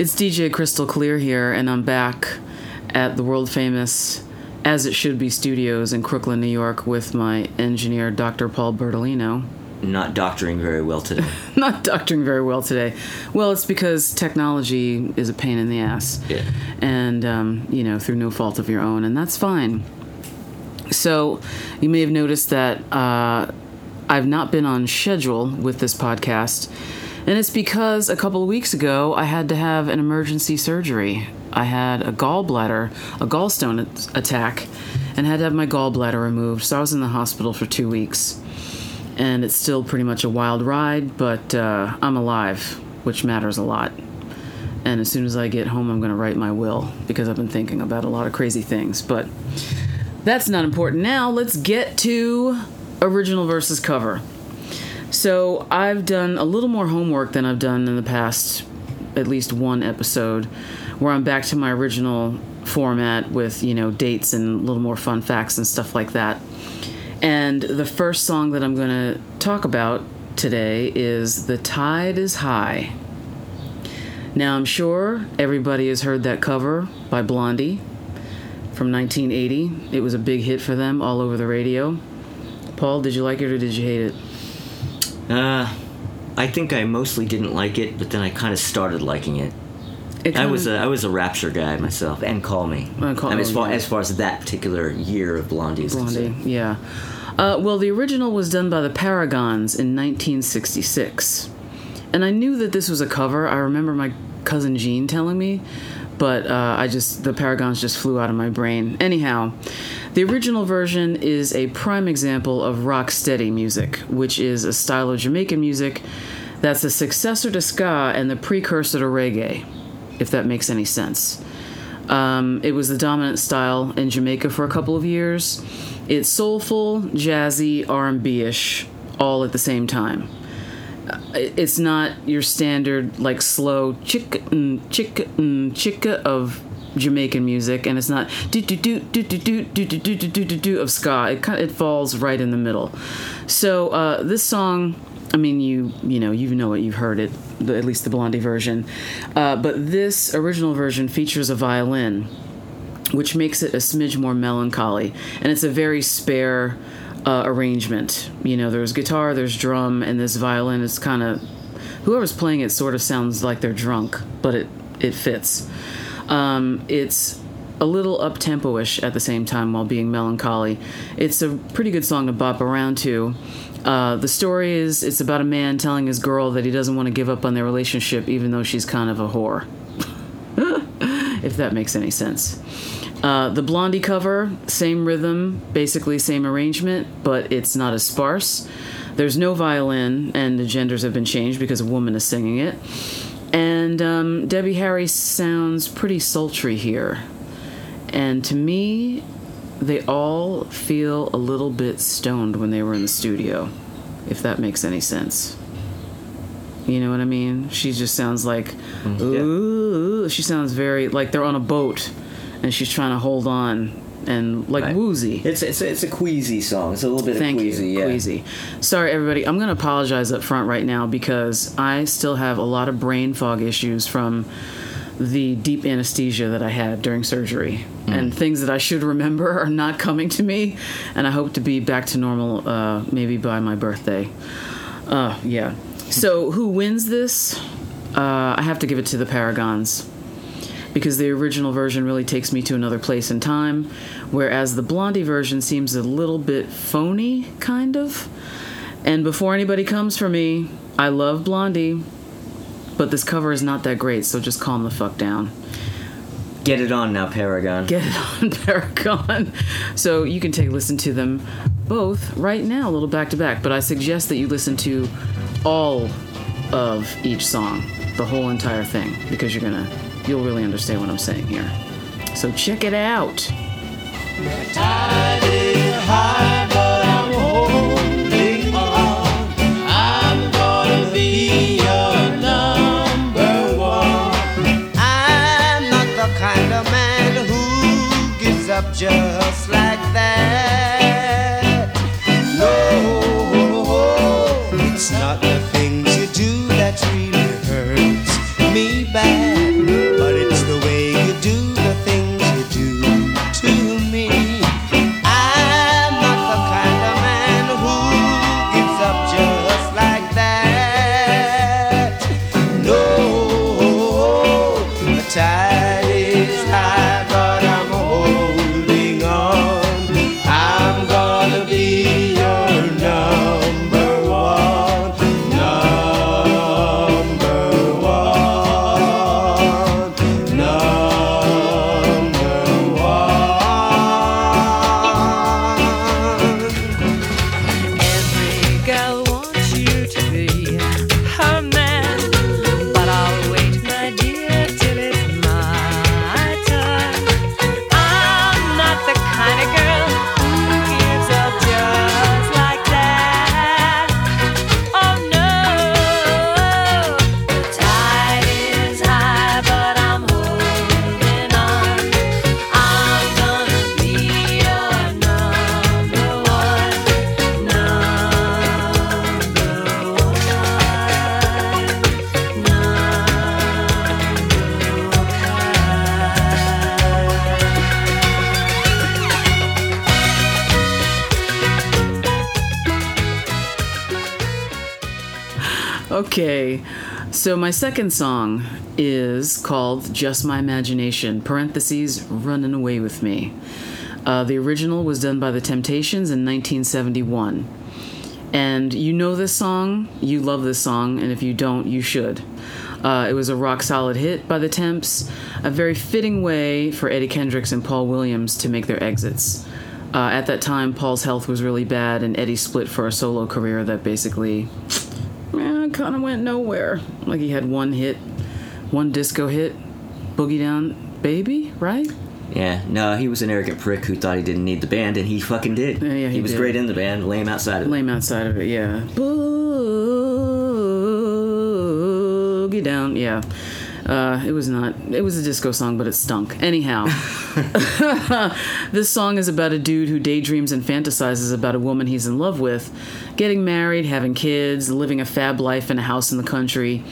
it's DJ Crystal Clear here, and I'm back at the world famous As It Should Be Studios in Crooklyn, New York, with my engineer, Dr. Paul Bertolino. Not doctoring very well today. Not doctoring very well today. Well, it's because technology is a pain in the ass. Yeah. And, um, you know, through no fault of your own, and that's fine. So, you may have noticed that uh, I've not been on schedule with this podcast, and it's because a couple of weeks ago I had to have an emergency surgery. I had a gallbladder, a gallstone attack, and had to have my gallbladder removed. So I was in the hospital for two weeks, and it's still pretty much a wild ride, but uh, I'm alive, which matters a lot. And as soon as I get home, I'm going to write my will because I've been thinking about a lot of crazy things. But that's not important now. Let's get to original versus cover. So I've done a little more homework than I've done in the past, at least one episode, where I'm back to my original format with, you know, dates and a little more fun facts and stuff like that. And the first song that I'm going to talk about today is The Tide is High. Now, I'm sure everybody has heard that cover by Blondie from 1980. It was a big hit for them all over the radio. Paul, did you like it or did you hate it? Uh, I think I mostly didn't like it, but then I kind of started liking it. it I was a, I was a Rapture guy myself, and Call Me. Uh, Call- I mean, as far as far as that particular year of Blondie is Blondie, concerned. yeah. Uh, well, the original was done by the Paragons in 1966. And I knew that this was a cover. I remember my cousin Jean telling me, but uh, I just, the Paragons just flew out of my brain. Anyhow, the original version is a prime example of rock steady music, which is a style of Jamaican music that's the successor to ska and the precursor to reggae, if that makes any sense. Um, it was the dominant style in Jamaica for a couple of years. It's soulful, jazzy, R&B-ish, all at the same time. Uh, It's not your standard like slow chicka mm, chicka mm, chicka of Jamaican music, and it's not of ska. It kind it falls right in the middle. So uh, this song, I mean, you you know you know what you've heard it, the, at least the Blondie version, uh, but this original version features a violin which makes it a smidge more melancholy. And it's a very spare uh, arrangement. You know, there's guitar, there's drum, and this violin is kind of. Whoever's playing it sort of sounds like they're drunk, but it, it fits. Um, it's a little up tempo ish at the same time while being melancholy. It's a pretty good song to bop around to. Uh, the story is it's about a man telling his girl that he doesn't want to give up on their relationship even though she's kind of a whore if that makes any sense. Uh, the Blondie cover, same rhythm, basically same arrangement, but it's not as sparse. There's no violin, and the genders have been changed because a woman is singing it. And um, Debbie Harry sounds pretty sultry here. And to me, they all feel a little bit stoned when they were in the studio, if that makes any sense. You know what I mean? She just sounds like, ooh, she sounds very like they're on a boat and she's trying to hold on and like Right. woozy. It's it's it's a queasy song. It's a little bit Thank of queasy, you, yeah. queasy. Sorry, everybody. I'm going to apologize up front right now because I still have a lot of brain fog issues from the deep anesthesia that I had during surgery, Hmm. and things that I should remember are not coming to me, and I hope to be back to normal uh, maybe by my birthday. Uh, yeah. So who wins this? Uh, I have to give it to the Paragons because the original version really takes me to another place in time, whereas the Blondie version seems a little bit phony, kind of. And before anybody comes for me, I love Blondie, but this cover is not that great, so just calm the fuck down. Get it on now, Paragon. Get it on Paragon. So you can take a listen to them both right now, a little back to back, but I suggest that you listen to all of each song, the whole entire thing, because you're gonna you'll really understand what I'm saying here. So check it out. Tide high, my second song is called Just My Imagination, parentheses, Running Away With Me. Uh, the original was done by The Temptations in 1971. And you know this song, you love this song, and if you don't, you should. Uh, it was a rock solid hit by the Temps, a very fitting way for Eddie Kendricks and Paul Williams to make their exits. Uh, at that time, Paul's health was really bad, and Eddie split for a solo career that basically kind of went nowhere. Like he had one hit, one disco hit, Boogie Down Baby, right? Yeah, no, he was an arrogant prick who thought he didn't need the band, and he fucking did. Yeah, yeah, he was did. great in the band, lame outside of it. Lame outside of it, yeah. Boogie Down, yeah. Uh, it was not. It was a disco song, but it stunk. Anyhow, this song is about a dude who daydreams and fantasizes about a woman he's in love with, getting married, having kids, living a fab life in a house in the country,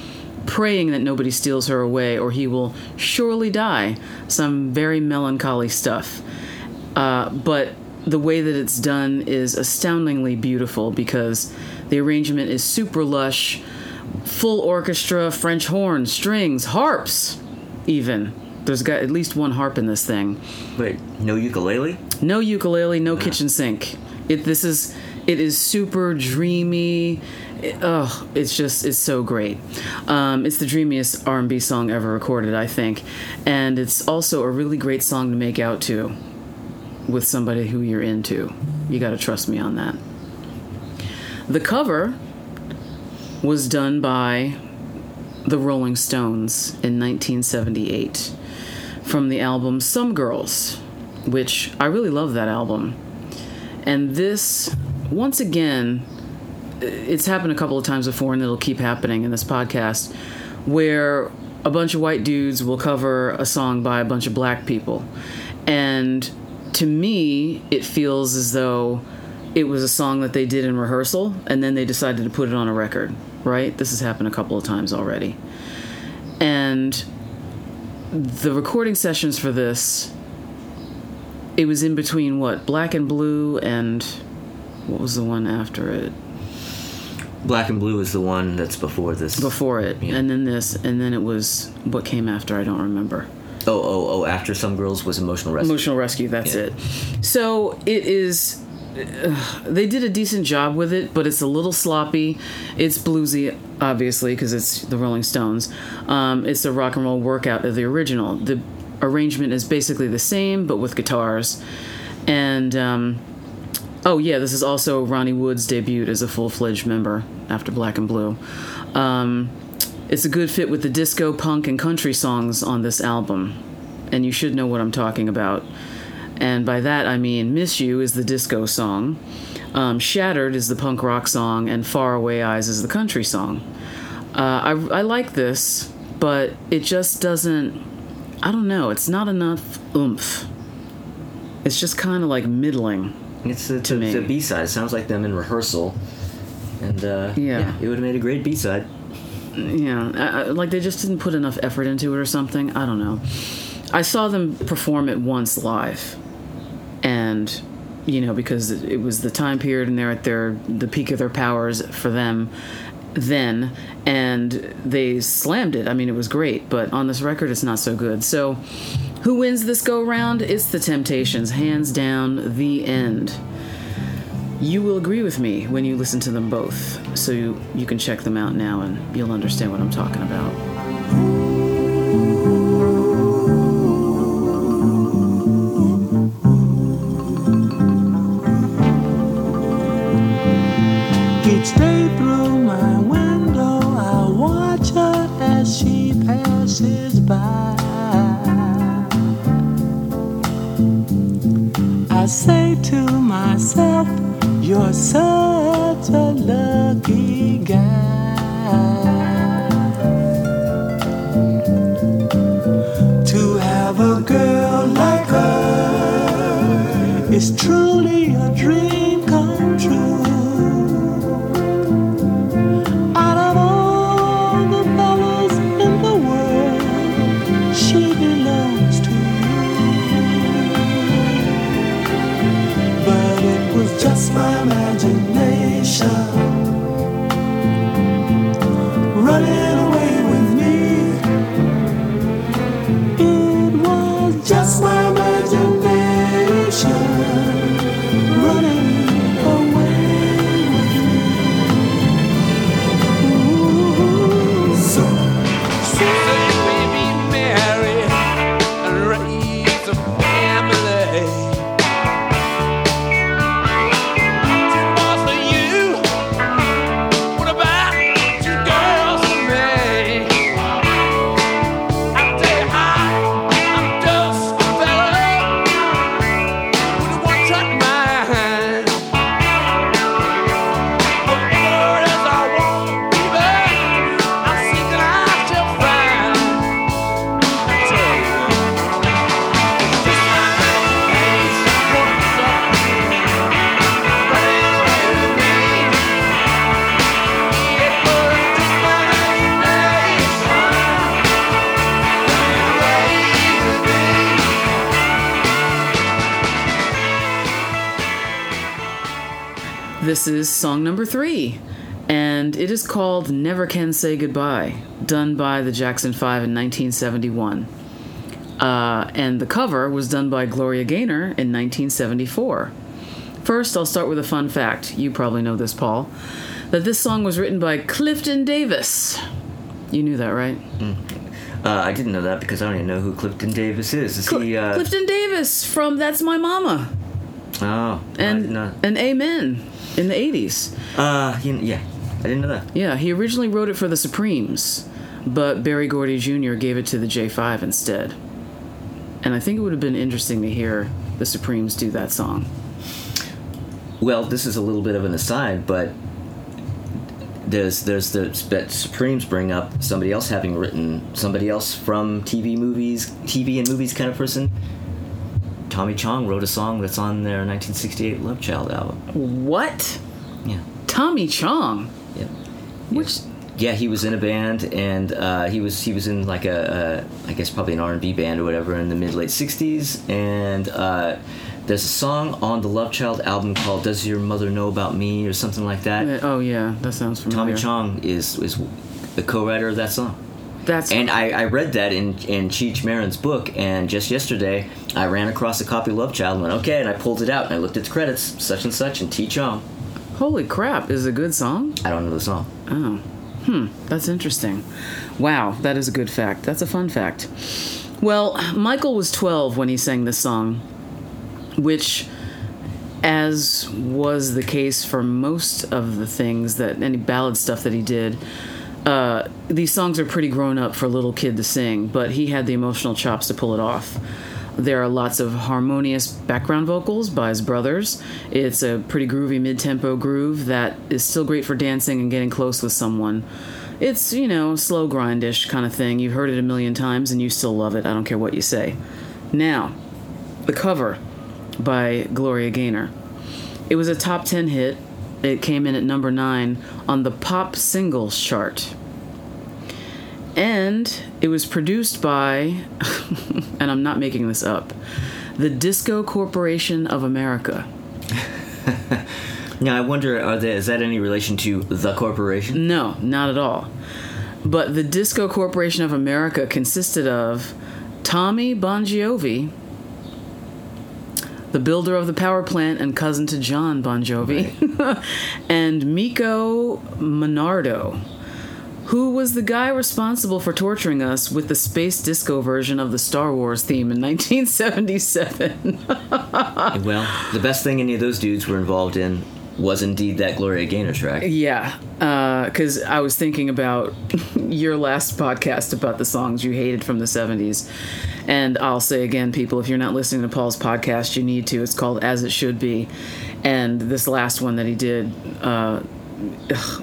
praying that nobody steals her away or he will surely die. Some very melancholy stuff. Uh, but the way that it's done is astoundingly beautiful because the arrangement is super lush, full orchestra, French horns, strings, harps, even. There's got at least one harp in this thing. Wait, no ukulele? No ukulele, no kitchen sink. It this is it is super dreamy. It, oh, it's just it's so great. Um, it's the dreamiest R&B song ever recorded, I think, and it's also a really great song to make out to with somebody who you're into. You got to trust me on that. The cover was done by the Rolling Stones in 1978 from the album Some Girls, which I really love that album. And this, once again, it's happened a couple of times before and it'll keep happening in this podcast, where a bunch of white dudes will cover a song by a bunch of black people. And to me, it feels as though it was a song that they did in rehearsal and then they decided to put it on a record, right? This has happened a couple of times already. And the recording sessions for this it was in between what black and blue and what was the one after it Black and Blue is the one that's before this. before it Yeah. and then this and then it was what came after i don't remember Oh, oh, oh! After Some Girls was Emotional Rescue. emotional rescue that's Yeah. it so it is uh, they did a decent job with it but it's a little sloppy it's bluesy obviously because it's the rolling stones um, it's a rock and roll workout of the original the arrangement is basically the same but with guitars and um, oh yeah this is also ronnie wood's debut as a full-fledged member after black and blue um, it's a good fit with the disco punk and country songs on this album and you should know what i'm talking about and by that I mean Miss You is the disco song, um, Shattered is the punk rock song, and Far Away Eyes is the country song. Uh, I, I like this, but it just doesn't, I don't know, it's not enough oomph. It's just kind of like middling. It's the, To me. a B side. It sounds like them in rehearsal, and uh, Yeah. it would have made a great B side. Yeah, I- I- like they just didn't put enough effort into it or something. I don't know. I saw them perform it once live, and you know because it it was the time period and they're at their the peak of their powers for them then, and they slammed it. I mean, it was great, but on this record, it's not so good. So, who wins this go round? It's the Temptations, hands down. The end. You will agree with me when you listen to them both, so you, you can check them out now and you'll understand what I'm talking about. Say to myself, You're such a lucky guy. To have a girl like her is truly is song number three, and it is called Never Can Say Goodbye, done by the Jackson 5 in 1971. Uh, and the cover was done by Gloria Gaynor in 1974. First, I'll start with a fun fact. You probably know this, Paul. That this song was written by Clifton Davis. You knew that, right? Uh, I didn't know that because I don't even know who Clifton Davis is. Is Cl- he? Uh, Clifton Davis from That's My Mama oh, and and Amen in the 80s. Uh, yeah, I didn't know that. Yeah, he originally wrote it for the Supremes, but Berry Gordy Jr. gave it to the J5 instead. And I think it would have been interesting to hear the Supremes do that song. Well, this is a little bit of an aside, but there's there's the Supremes bring up somebody else having written somebody else from TV movies, TV and movies kind of person. Tommy Chong wrote a song that's on their 1968 Love Child album. What? Yeah, Tommy Chong? yeah. Which Yeah, he was in a band, and uh, he was he was in like a, a I guess probably an R and B band or whatever in the mid late '60s. And uh, there's a song on the Love Child album called "Does Your Mother Know About Me" or something like that. Oh yeah, that sounds familiar. Tommy Chong is is the co-writer of that song. That's And I, I read that in in Cheech Marin's book, and just yesterday I ran across a copy of Love Child and went okay, and I pulled it out and I looked at the credits, such and such, and T Chong. holy crap! Is it a good song? I don't know the song. Oh, hmm, that's interesting. Wow, that is a good fact. That's a fun fact. Well, Michael was 12 when he sang this song, which, as was the case for most of the things that any ballad stuff that he did, uh, these songs are pretty grown up for a little kid to sing, but he had the emotional chops to pull it off. There are lots of harmonious background vocals by his brothers. It's a pretty groovy mid tempo groove that is still great for dancing and getting close with someone. It's, you know, slow grindish kind of thing. You've heard it a million times and you still love it. I don't care what you say. Now, the cover. by Gloria Gaynor. It was a top 10 hit. It came in at number 9 on the pop singles chart. And it was produced by, and I'm not making this up, the Disco Corporation of America. Now I wonder, are there, is that any relation to the corporation? No, not at all. But the Disco Corporation of America consisted of Tommy Bongiovi, the builder of the power plant and cousin to Jon Bon Jovi, and Meco Monardo, who was the guy responsible for torturing us with the space disco version of the Star Wars theme in 1977. Well, the best thing any of those dudes were involved in was indeed that Gloria Gaynor track. Yeah, because I was thinking about your last podcast about the songs you hated from the 70s. And I'll say again, people, if you're not listening to Paul's podcast, you need to. It's called As It Should Be. And this last one that he did, uh,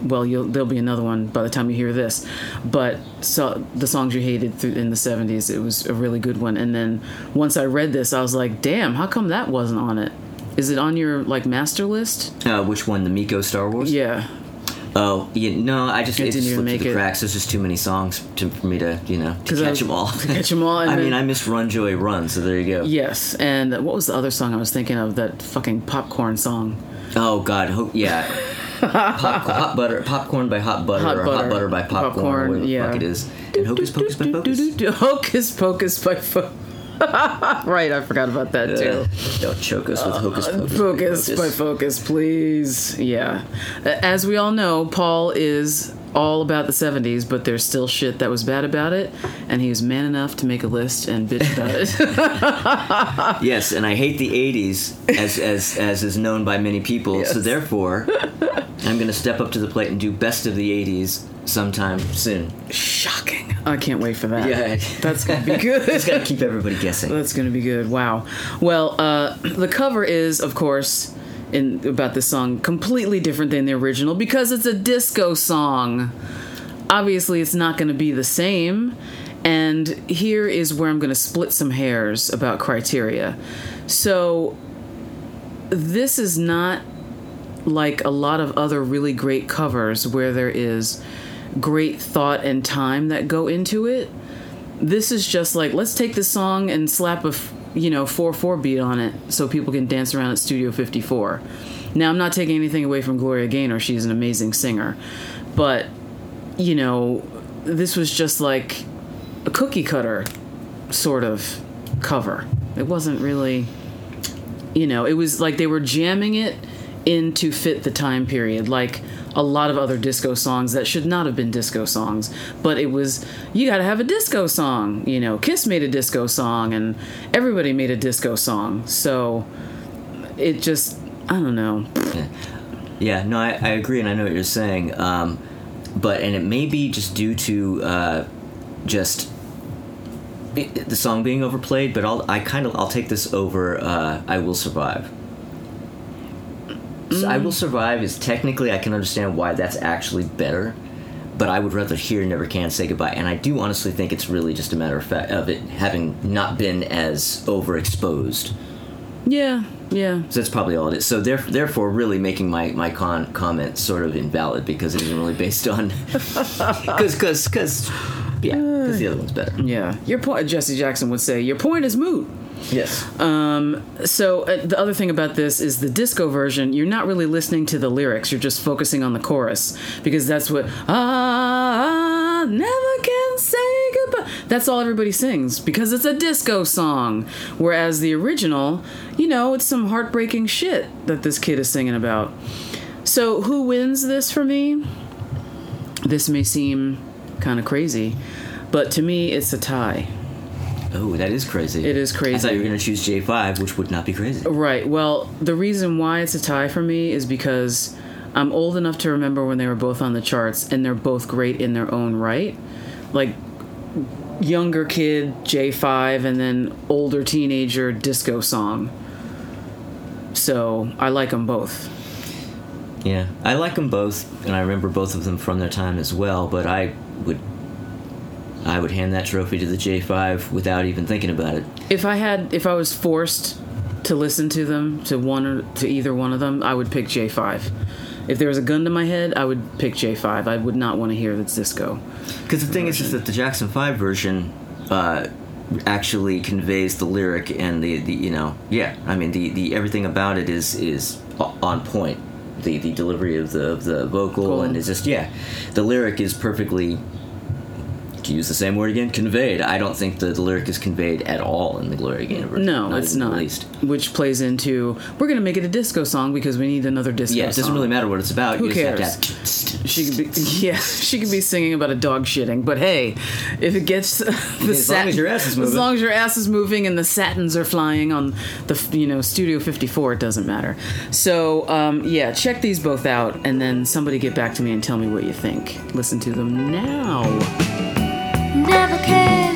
well, you'll, there'll be another one by the time you hear this. But so the songs you hated through, in the 70s, it was a really good one. And then once I read this, I was like, damn, how come that wasn't on it? Is it on your like master list? Uh, which one? The Meco Star Wars? Yeah. Oh, yeah, no, I just It it, didn't even slipped make through it. the cracks. There's just too many songs to, for me to, you know, to 'Cause I- catch them all. to them all, I mean, I missed Run Joy Run, so there you go. Yes, and what was the other song I was thinking of? That fucking popcorn song. Oh God, ho- yeah. Pop, hot butter, popcorn by hot butter, Hot or butter. hot butter by popcorn, Popcorn, or whatever the fuck it is. And Hocus Pocus by Focus. Hocus Pocus by Focus. right, I forgot about that Uh, too. don't choke us with Hocus Pocus. by Focus by Focus, please. Yeah. As we all know, Paul is all about the 70s, but there's still shit that was bad about it, and he was man enough to make a list and bitch about it. Yes, and I hate the '80s, as as as is known by many people. So therefore, I'm going to step up to the plate and do best of the '80s sometime soon. Shocking. I can't wait for that. Yeah. That's going to be good. Just got to keep everybody guessing. That's gonna be good. Wow. Well, uh, the cover is, of course, in about this song, completely different than the original because it's a disco song. Obviously, it's not going to be the same. And here is where I'm going to split some hairs about criteria. So, this is not like a lot of other really great covers where there is great thought and time that go into it this is just like let's take this song and slap a you know 4-4 beat on it so people can dance around at studio 54 now i'm not taking anything away from gloria gaynor. She's an amazing singer. But you know this was just like a cookie cutter sort of cover. It wasn't really you know it was like they were jamming it in to fit the time period. Like a lot of other disco songs that should not have been disco songs but it was you got to have a disco song you know kiss made a disco song and everybody made a disco song so it just i don't know Yeah, no, I, I agree, and I know what you're saying. Um, but and it may be just due to uh, just the song being overplayed. But I'll I kind of I'll take this over. Uh, I will survive. So I will mm. survive is technically I can understand why that's actually better, but I would rather hear Never Can Say Goodbye. And I do honestly think it's really just a matter of fact of it having not been as overexposed. yeah yeah So that's probably all it is. So theref- therefore, really making my my con- comment sort of invalid because it isn't really based on because because because yeah because the other one's better. yeah your point jesse jackson would say your point is moot Yes. So uh, the other thing about this is the disco version. You're not really listening to the lyrics. You're just focusing on the chorus because that's what ah never can say goodbye. That's all everybody sings because it's a disco song. Whereas the original, you know, it's some heartbreaking shit that this kid is singing about. So who wins this for me? This may seem kind of crazy, but to me, it's a tie. Oh, that is crazy. It is crazy. I thought you were gonna choose J five, which would not be crazy. Right. Well, the reason why it's a tie for me is because I'm old enough to remember when they were both on the charts and they're both great in their own right. Like younger kid J5 and then older teenager disco song. So, I like them both. Yeah, I like them both, and I remember both of them from their time as well. But I would I would hand that trophy to the J five without even thinking about it. If I had if I was forced to listen to them to one or to either one of them, I would pick J5. If there was a gun to my head, I would pick J5. I would not want to hear the disco. Because the thing is, is that the Jackson Five version uh, actually conveys the lyric and the, the you know yeah I mean the, the everything about it is is on point. The the delivery of the of the vocal Cool. and it's just yeah, the lyric is perfectly. To use the same word again, conveyed. I don't think the, the lyric is conveyed at all in the Gloria Gaynor version. No, it's even the not. least. Which plays into we're gonna make it a disco song because we need another disco. Yeah, it doesn't song. really matter what it's about. Who you just cares? Have to have She could be yeah, she could be singing about a dog shitting, but hey, if it gets the As long as your ass is as moving. long as your ass is moving and the satins are flying on the you know Studio 54, it doesn't matter. So um, yeah, check these both out, and then somebody get back to me and tell me what you think. Listen to them now. Never can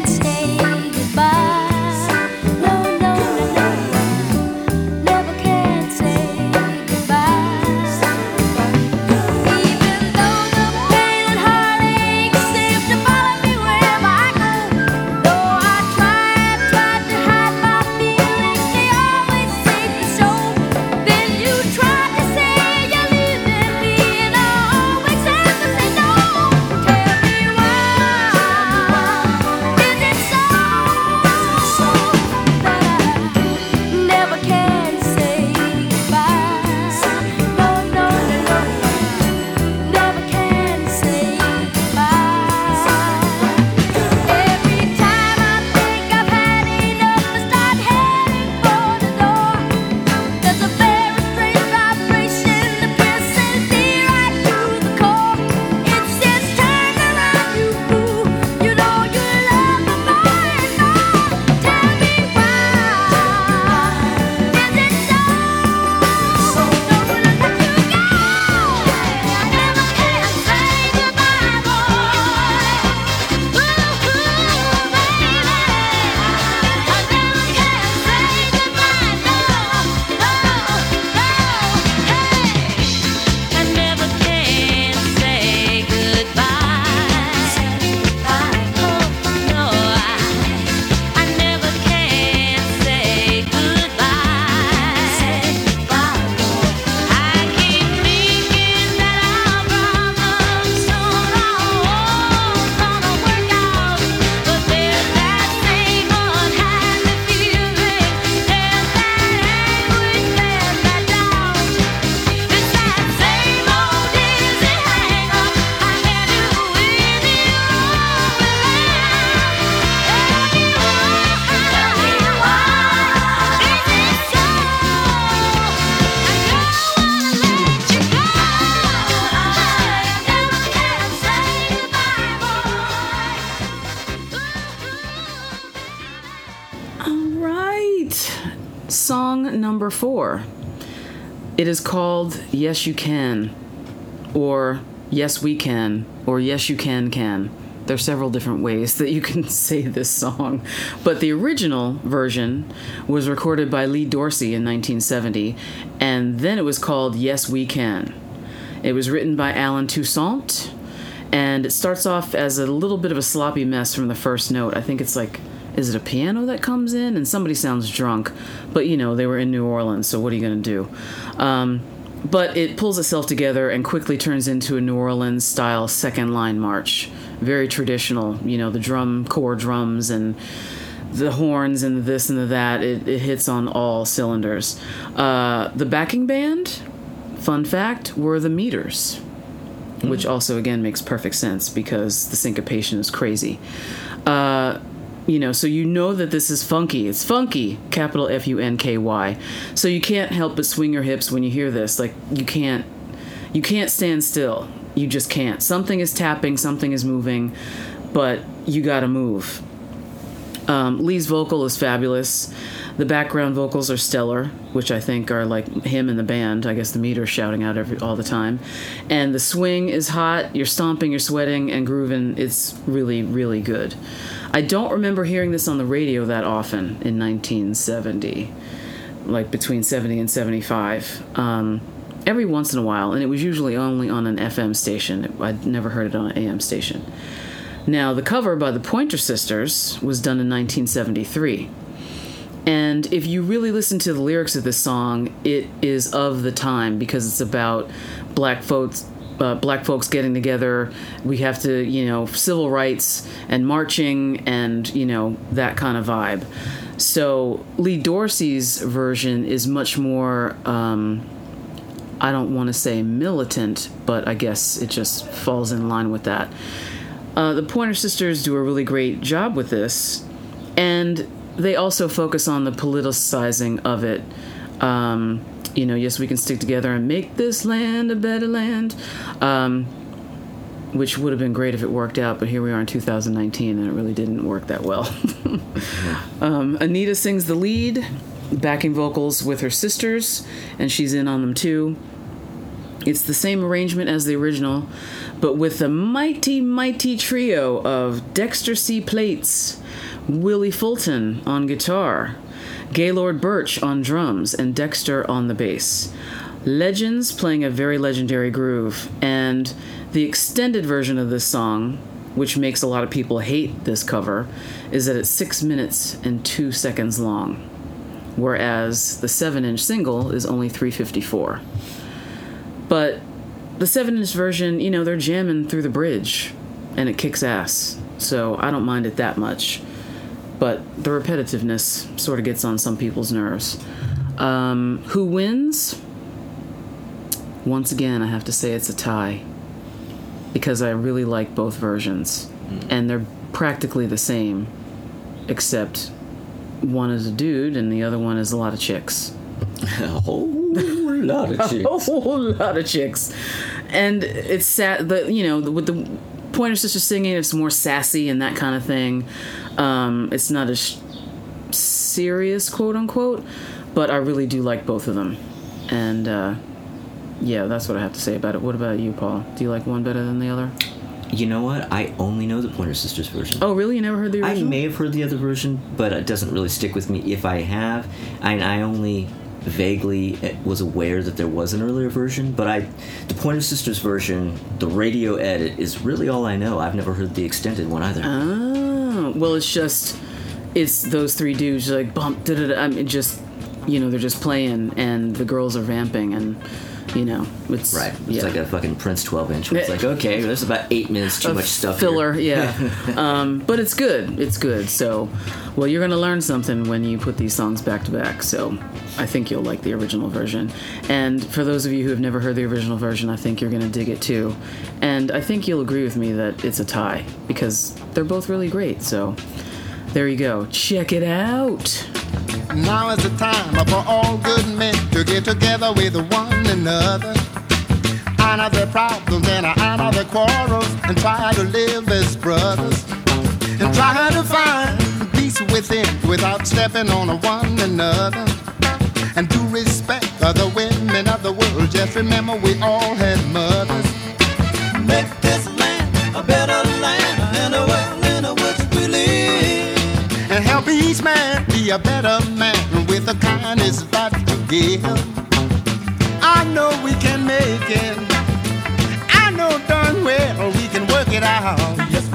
Yes You Can, or Yes We Can, or Yes You Can Can. There's several different ways that you can say this song, but the original version was recorded by Lee Dorsey in 1970, and then it was called Yes We Can. It was written by Allen Toussaint, and it starts off as a little bit of a sloppy mess from the first note. I think it's like, is it a piano that comes in? And somebody sounds drunk, but you know, they were in New Orleans, so what are you going to do? Um, but it pulls itself together and quickly turns into a New Orleans style second line march. Very traditional, you know, the drum corps drums and the horns and the this and the that. It, it hits on all cylinders. Uh, the backing band, fun fact, were the Meters which also again makes perfect sense because the syncopation is crazy. Uh, you know, so you know that this is funky. It's funky, capital F U N K Y. So you can't help but swing your hips when you hear this. Like you can't, you can't stand still. You just can't. Something is tapping, something is moving, but you got to move. Um, Lee's vocal is fabulous. The background vocals are stellar, which I think are like him and the band. I guess the meter shouting out every all the time, and the swing is hot. You're stomping, you're sweating, and grooving. It's really, really good. I don't remember hearing this on the radio that often in 1970, like between 70 and 75. Um, every once in a while, and it was usually only on an FM station. I'd never heard it on an AM station. Now, the cover by the Pointer Sisters was done in 1973. And if you really listen to the lyrics of this song, it is of the time because it's about black folks. Uh, black folks getting together, we have to, you know, civil rights and marching and, you know, that kind of vibe. So Lee Dorsey's version is much more, um, I don't want to say militant, but I guess it just falls in line with that. Uh, the Pointer Sisters do a really great job with this, and they also focus on the politicizing of it. Um, you know, yes, we can stick together and make this land a better land, um, which would have been great if it worked out, but here we are in 2019 and it really didn't work that well. um, Anita sings the lead, backing vocals with her sisters, and she's in on them too. It's the same arrangement as the original, but with a mighty, mighty trio of Dexter C. Plates, Willie Fulton on guitar, Gaylord Birch on drums, and Dexter on the bass. Legends playing a very legendary groove, and the extended version of this song, which makes a lot of people hate this cover, is that it's six minutes and two seconds long, whereas the seven inch single is only 354. But the 7 inch version, you know, they're jamming through the bridge and it kicks ass. So I don't mind it that much. But the repetitiveness sort of gets on some people's nerves. Um, who wins? Once again, I have to say it's a tie because I really like both versions and they're practically the same, except one is a dude and the other one is a lot of chicks. A whole lot of chicks. a whole lot of chicks, and it's sad. The you know with the Pointer Sisters singing, it's more sassy and that kind of thing. Um, it's not as serious, quote unquote, but I really do like both of them, and uh, yeah, that's what I have to say about it. What about you, Paul? Do you like one better than the other? You know what? I only know the Pointer Sisters version. Oh, really? You never heard the I may have heard the other version, but it doesn't really stick with me. If I have, and I only vaguely eh, was aware that there was an earlier version, but I, the Pointer Sisters version, the radio edit is really all I know. I've never heard the extended one either. Oh, well, it's just it's those three dudes like bump. Da, da, da. I mean, just you know, they're just playing, and the girls are vamping, and you know, it's right. It's yeah. like a fucking Prince 12 inch. It's like, okay, there's about eight minutes too much stuff. here. filler, yeah. um, but it's good. It's good. So, well, you're gonna learn something when you put these songs back to back. So, I think you'll like the original version. And for those of you who have never heard the original version, I think you're gonna dig it too. And I think you'll agree with me that it's a tie because they're both really great. So, there you go. Check it out. Now is the time for all good men to get together with one another. Honor their problems and honor their quarrels and try to live as brothers. And try to find peace within without stepping on one another. And do respect other women of the world. Just remember we all had mothers. Make this land a better land and a world in which we live and help each man a better man with the kindness that you give. I know we can make it. I know darn well we can work it out. Yes,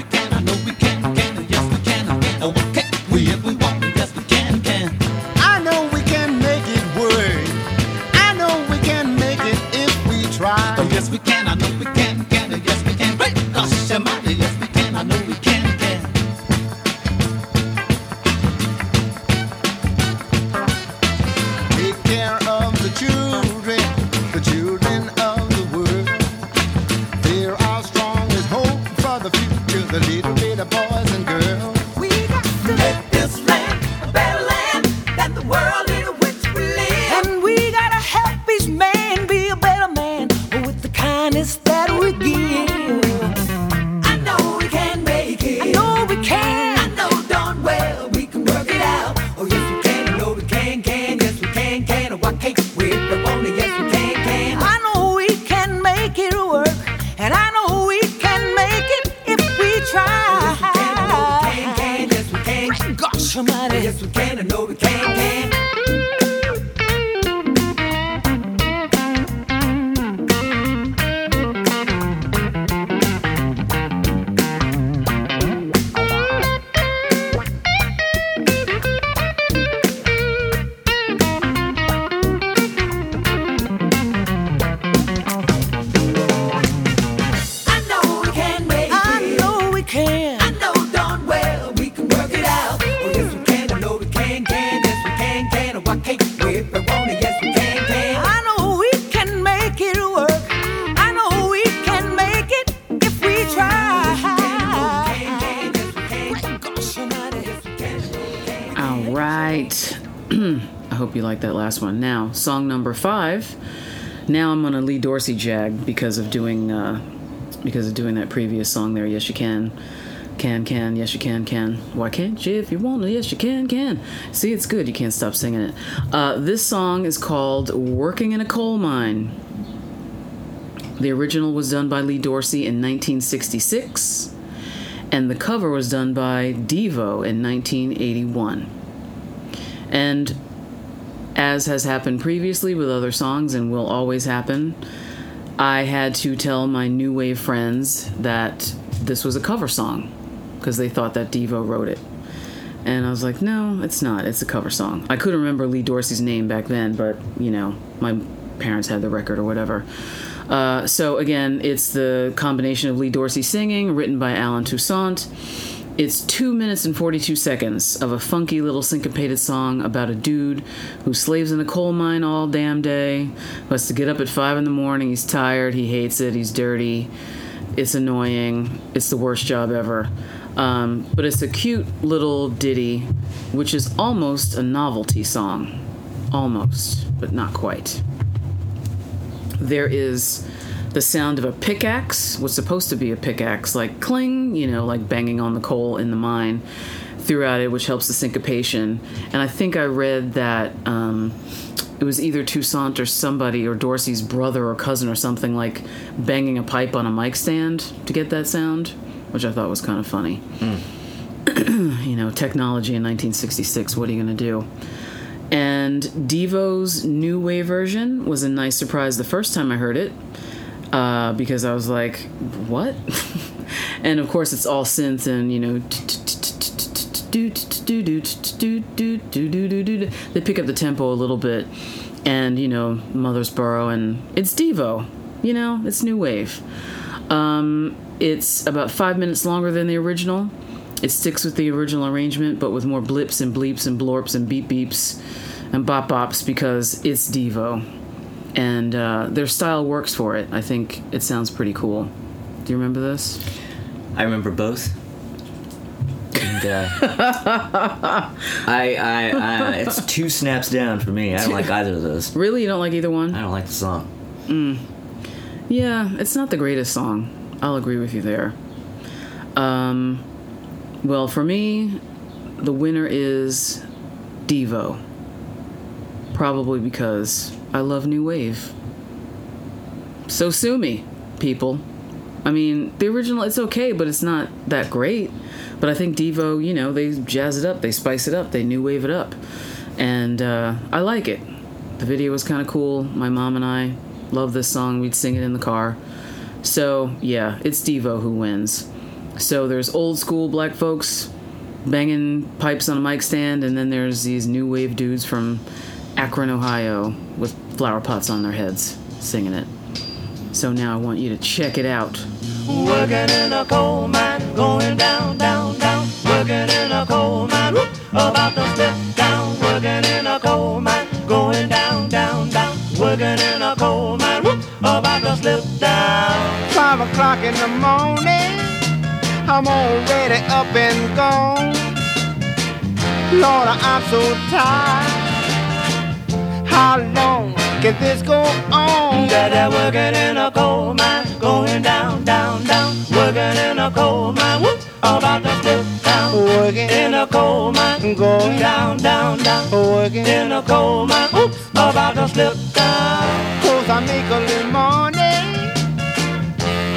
Now, song number five. Now I'm on a Lee Dorsey jag because of doing uh, because of doing that previous song there. Yes, you can. Can, can, yes, you can, can. Why can't you if you want to? Yes, you can, can. See, it's good. You can't stop singing it. Uh, this song is called Working in a Coal Mine. The original was done by Lee Dorsey in 1966, and the cover was done by Devo in 1981. And as has happened previously with other songs and will always happen, I had to tell my new wave friends that this was a cover song because they thought that Devo wrote it. And I was like, no, it's not. It's a cover song. I couldn't remember Lee Dorsey's name back then, but, you know, my parents had the record or whatever. Uh, so, again, it's the combination of Lee Dorsey singing, written by Allen Toussaint. It's two minutes and 42 seconds of a funky little syncopated song about a dude who slaves in a coal mine all damn day, who has to get up at 5 in the morning. He's tired, he hates it, he's dirty, it's annoying, it's the worst job ever. Um, but it's a cute little ditty, which is almost a novelty song. Almost, but not quite. There is the sound of a pickaxe, was supposed to be a pickaxe, like cling, you know, like banging on the coal in the mine throughout it, which helps the syncopation. And I think I read that um, it was either Toussaint or somebody, or Dorsey's brother or cousin or something, like banging a pipe on a mic stand to get that sound, which I thought was kind of funny. you know, technology in 1966, what are you going to do? And Devo's new wave version was a nice surprise the first time I heard it uh, because I was like, what? and of course, it's all synth and, you know, they pick up the tempo a little bit and, you know, Mothersbaugh and it's Devo, you know, it's new wave. Um, it's about five minutes longer than the original. It sticks with the original arrangement, but with more blips and bleeps and blorps and beep beeps and bop bops because it's Devo. And uh, their style works for it. I think it sounds pretty cool. Do you remember this? I remember both. And, uh, I, I, I, it's two snaps down for me. I don't like either of those. Really? You don't like either one? I don't like the song. Yeah, it's not the greatest song. I'll agree with you there. Um, well, for me, the winner is Devo. Probably because I love New Wave. So sue me, people. I mean, the original, it's okay, but it's not that great. But I think Devo, you know, they jazz it up, they spice it up, they new wave it up. And uh, I like it. The video was kind of cool. My mom and I love this song. We'd sing it in the car. So, yeah, it's Devo who wins. So there's old school black folks banging pipes on a mic stand, and then there's these new wave dudes from Akron, Ohio, with flower pots on their heads singing it. So now I want you to check it out. Working in a coal mine, going down, down, down. Working in a coal mine, whoop, about to slip down. Working in a coal mine, going down, down, down. Working in a coal mine, whoop, about to slip down. Five o'clock in the morning, I'm already up and gone. Lord, I'm so tired. How long can this go on? Dada working in a coal mine, going down, down, down. Working in a coal mine, whoop, about to slip down. Working In a coal mine, Going down, down, down. working. In a coal mine, oops, about to slip down. Cause I make a little money,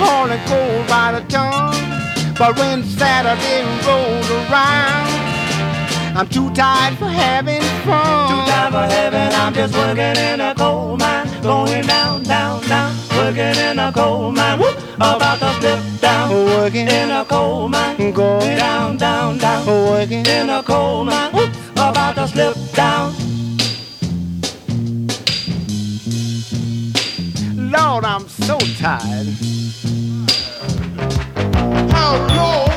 hauling coal by the ton. But when Saturday rolls around, I'm too tired for having fun. Too tired for heaven, I'm just working in a coal mine, going down, down, down. Working in a coal mine, whoop, about to slip down. Working In a coal mine, Going down, down, down. working. In a coal mine, whoop, about to slip down. Lord, I'm so tired. How long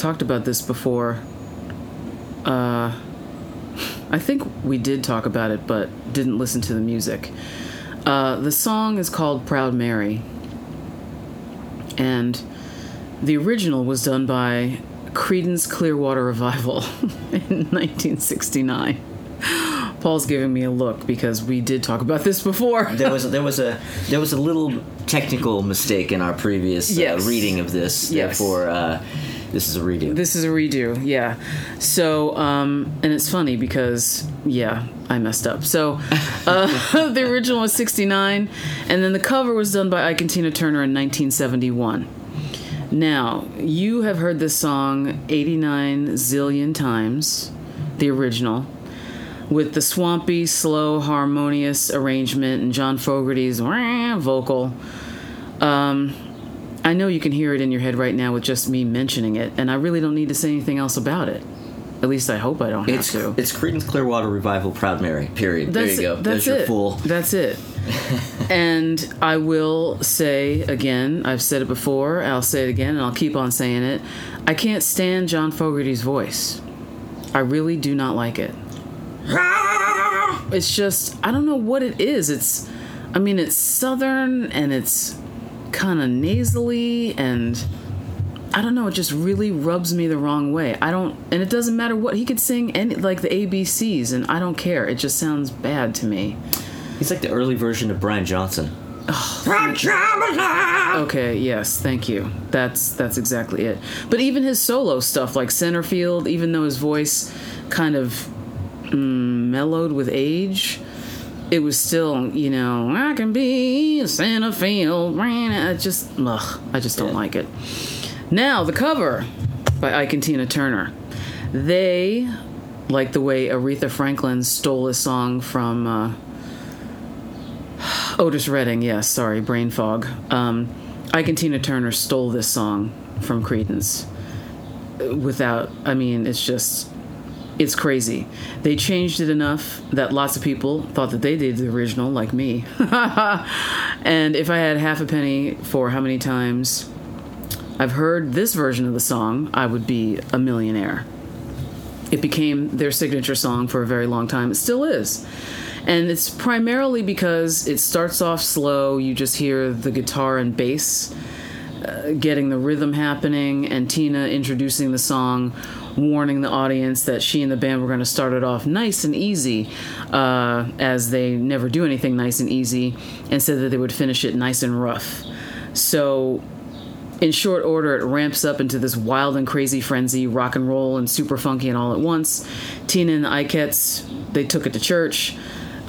talked about this before. Uh, I think we did talk about it, but didn't listen to the music. Uh, the song is called "Proud Mary," and the original was done by Creedence Clearwater Revival in 1969. Paul's giving me a look because we did talk about this before. There was there was a there was a little technical mistake in our previous uh, Yes. reading of this. Yes. Therefore, uh, this is a redo. This is a redo, yeah. So, um, and it's funny because, yeah, I messed up. So, uh, the original was 69, and then the cover was done by Ike and Tina Turner in 1971. Now, you have heard this song 89 zillion times, the original, with the swampy, slow, harmonious arrangement and John Fogerty's vocal. Um, I know you can hear it in your head right now with just me mentioning it, and I really don't need to say anything else about it. At least I hope I don't have it's to. it's Creedence Clearwater Revival, Proud Mary. Period. That's there you go. It, that's your full. That's it. and I will say again, I've said it before, I'll say it again, and I'll keep on saying it. I can't stand John Fogerty's voice. I really do not like it. It's just, I don't know what it is. It's, I mean, it's southern and it's kind of nasally and I don't know, it just really rubs me the wrong way. I don't, and it doesn't matter what, he could sing any, like the ABCs and I don't care. It just sounds bad to me. He's like the early version of Brian Johnson. Okay, yes, thank you. That's that's exactly it. But even his solo stuff, like Centerfield, even though his voice kind of mm, mellowed with age, it was still, you know, I can be a Centerfield. I just, ugh, I just don't Yeah. like it. Now the cover by Ike and Tina Turner. They, like the way Aretha Franklin stole a song from. Uh, Otis Redding, yes, sorry, brain fog. Um, Ike and Tina Turner stole this song from Creedence. Without, I mean, it's just, it's crazy. They changed it enough that lots of people thought that they did the original, like me. and if I had half a penny for how many times I've heard this version of the song, I would be a millionaire. It became their signature song for a very long time. It still is. And it's primarily because it starts off slow. You just hear the guitar and bass uh, getting the rhythm happening, and Tina introducing the song, warning the audience that she and the band were going to start it off nice and easy, uh, as they never do anything nice and easy, and said that they would finish it nice and rough. So in short order, it ramps up into this wild and crazy frenzy, rock and roll and super funky and all at once. Tina and the Ikettes, they took it to church.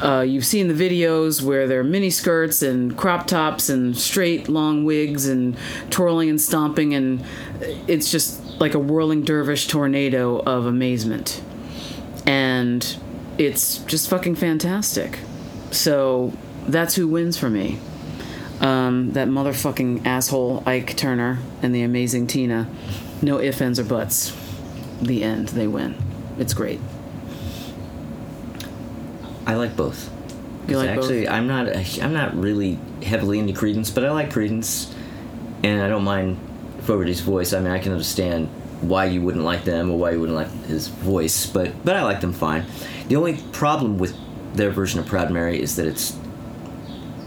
Uh, you've seen the videos where they're mini skirts and crop tops and straight long wigs and twirling and stomping, and it's just like a whirling dervish tornado of amazement. And it's just fucking fantastic. So that's who wins for me um, that motherfucking asshole Ike Turner and the amazing Tina. No ifs, ands, or buts. The end. They win. It's great. I like both. You like both? Actually, I'm not. I'm not really heavily into Creedence, but I like Creedence, and I don't mind Fogerty's voice. I mean, I can understand why you wouldn't like them or why you wouldn't like his voice, but but I like them fine. The only problem with their version of Proud Mary is that it's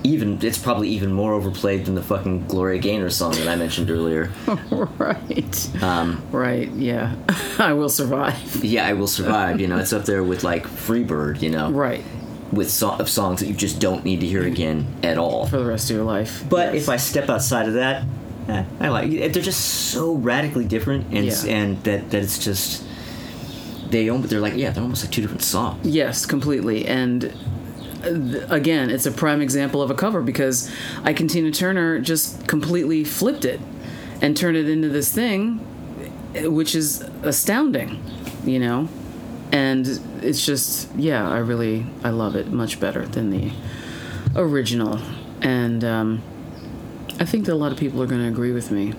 even. It's probably even more overplayed than the fucking Gloria Gaynor song that I mentioned earlier. right. Um, Right. Yeah. I will survive. yeah, I will survive. You know, it's up there with like Freebird. You know, Right. with so- of songs that you just don't need to hear again at all. For the rest of your life. But Yes. if I step outside of that, eh, I like. They're just so radically different, and Yeah. and that that it's just they they're like yeah they're almost like two different songs. Yes, completely. And uh, again, it's a prime example of a cover because Ike and Tina Turner just completely flipped it and turned it into this thing, eh, which is astounding, you know. And it's just, yeah, I really, I love it much better than the original. And um, I think that a lot of people are going to agree with me.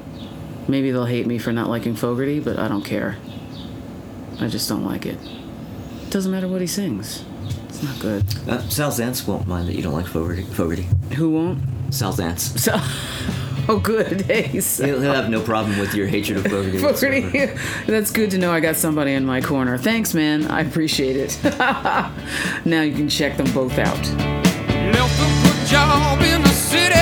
Maybe they'll hate me for not liking Fogerty, but I don't care. I just don't like it. Doesn't matter what he sings. It's not good. Uh, Sal Zance won't mind that you don't like Fogerty. Fogerty. Who won't? Sal Zance. So, Oh, good. Hey, so- He'll, he'll have no problem with your hatred of Fogerty. Fogerty. That's good to know. I got somebody in my corner. Thanks, man. I appreciate it. now you can check them both out. Left a good job in the city,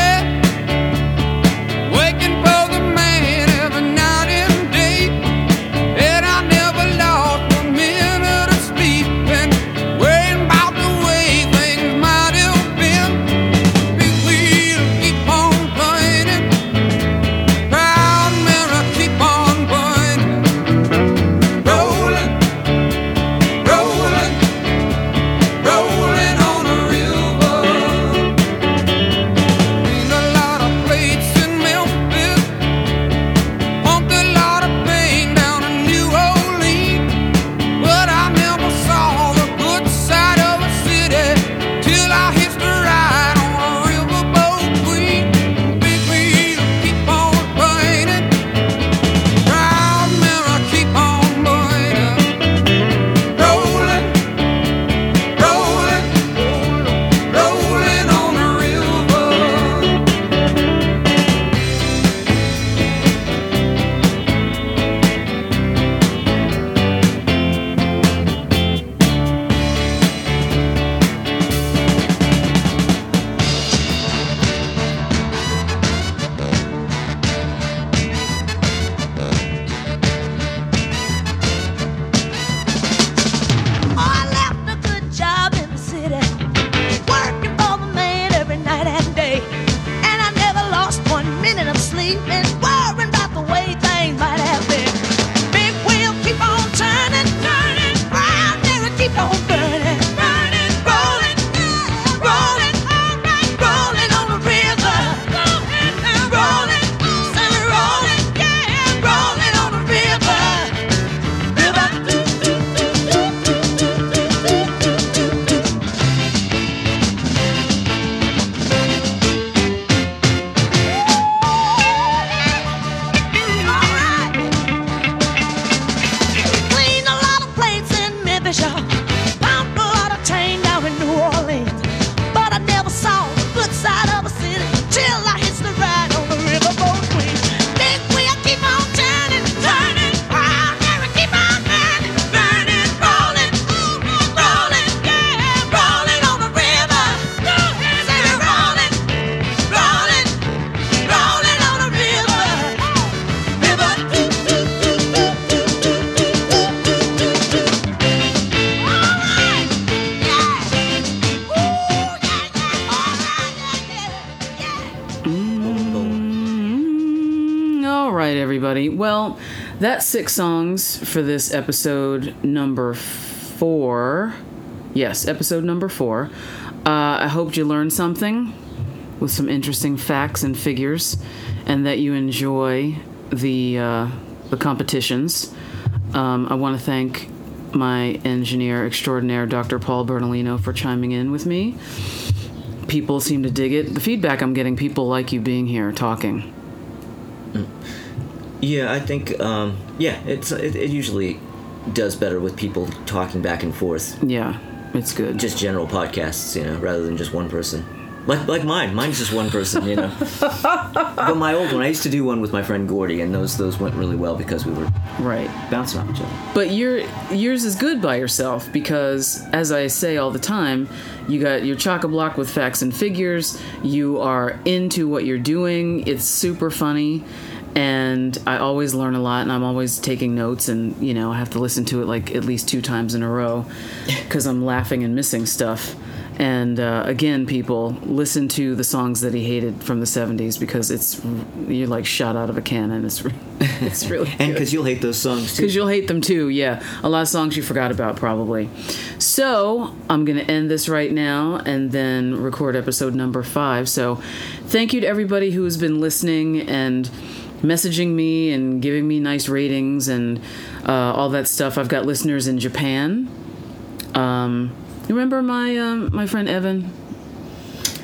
six songs for this episode number four. Yes, episode number four. Uh, I hoped you learned something with some interesting facts and figures, and that you enjoy the uh, the competitions. Um, I want to thank my engineer extraordinaire, Dr. Paul Bernalino, for chiming in with me. People seem to dig it. The feedback I'm getting, people like you being here talking. Yeah, I think. Um, yeah, it's it, it usually does better with people talking back and forth. Yeah, it's good. Just general podcasts, you know, rather than just one person. Like like mine. Mine's just one person, you know. but my old one, I used to do one with my friend Gordy, and those those went really well because we were right. bouncing off each other. But your yours is good by yourself because, as I say all the time, you got your chock a block with facts and figures. You are into what you're doing. It's super funny, and I always learn a lot. And I'm always taking notes, and you know I have to listen to it like at least two times in a row because I'm laughing and missing stuff. And uh, again, people listen to the songs that he hated from the '70s because it's you're like shot out of a cannon. It's it's really And because you'll hate those songs too. Because you'll hate them too, yeah. A lot of songs you forgot about, probably. So, I'm going to end this right now and then record episode number five. So, thank you to everybody who has been listening and messaging me and giving me nice ratings and uh, all that stuff. I've got listeners in Japan. Um, you remember my um, my friend Evan?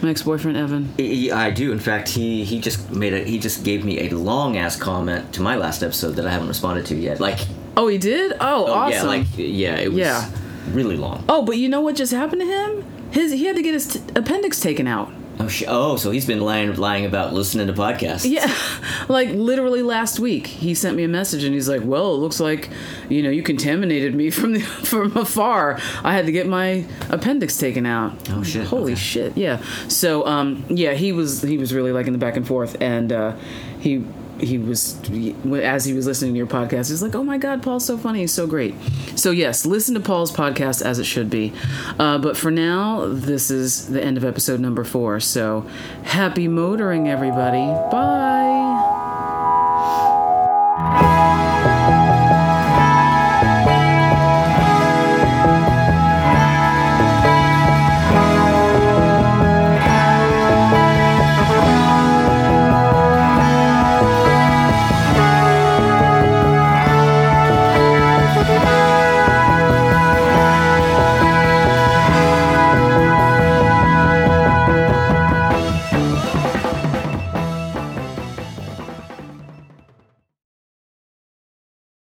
My ex-boyfriend Evan. Yeah, I do. In fact, he he just made a he just gave me a long ass comment to my last episode that I haven't responded to yet. Like, Oh, he did? Oh, oh, awesome. yeah, like yeah, it was Yeah. really long. Oh, but you know what just happened to him? His he had to get his t- appendix taken out. Oh, sh- oh, so he's been lying, lying about listening to podcasts. Yeah, like literally last week, he sent me a message and he's like, "Well, it looks like, you know, you contaminated me from the from afar. I had to get my appendix taken out." Oh, shit, Holy okay. shit! Yeah. So, um, yeah, he was he was really like in the back and forth, and uh, he he was as he was listening to your podcast he's like oh my god paul's so funny. He's so great. So yes listen to paul's podcast as it should be. Uh, but for now this is the end of episode number four. So happy motoring everybody. Bye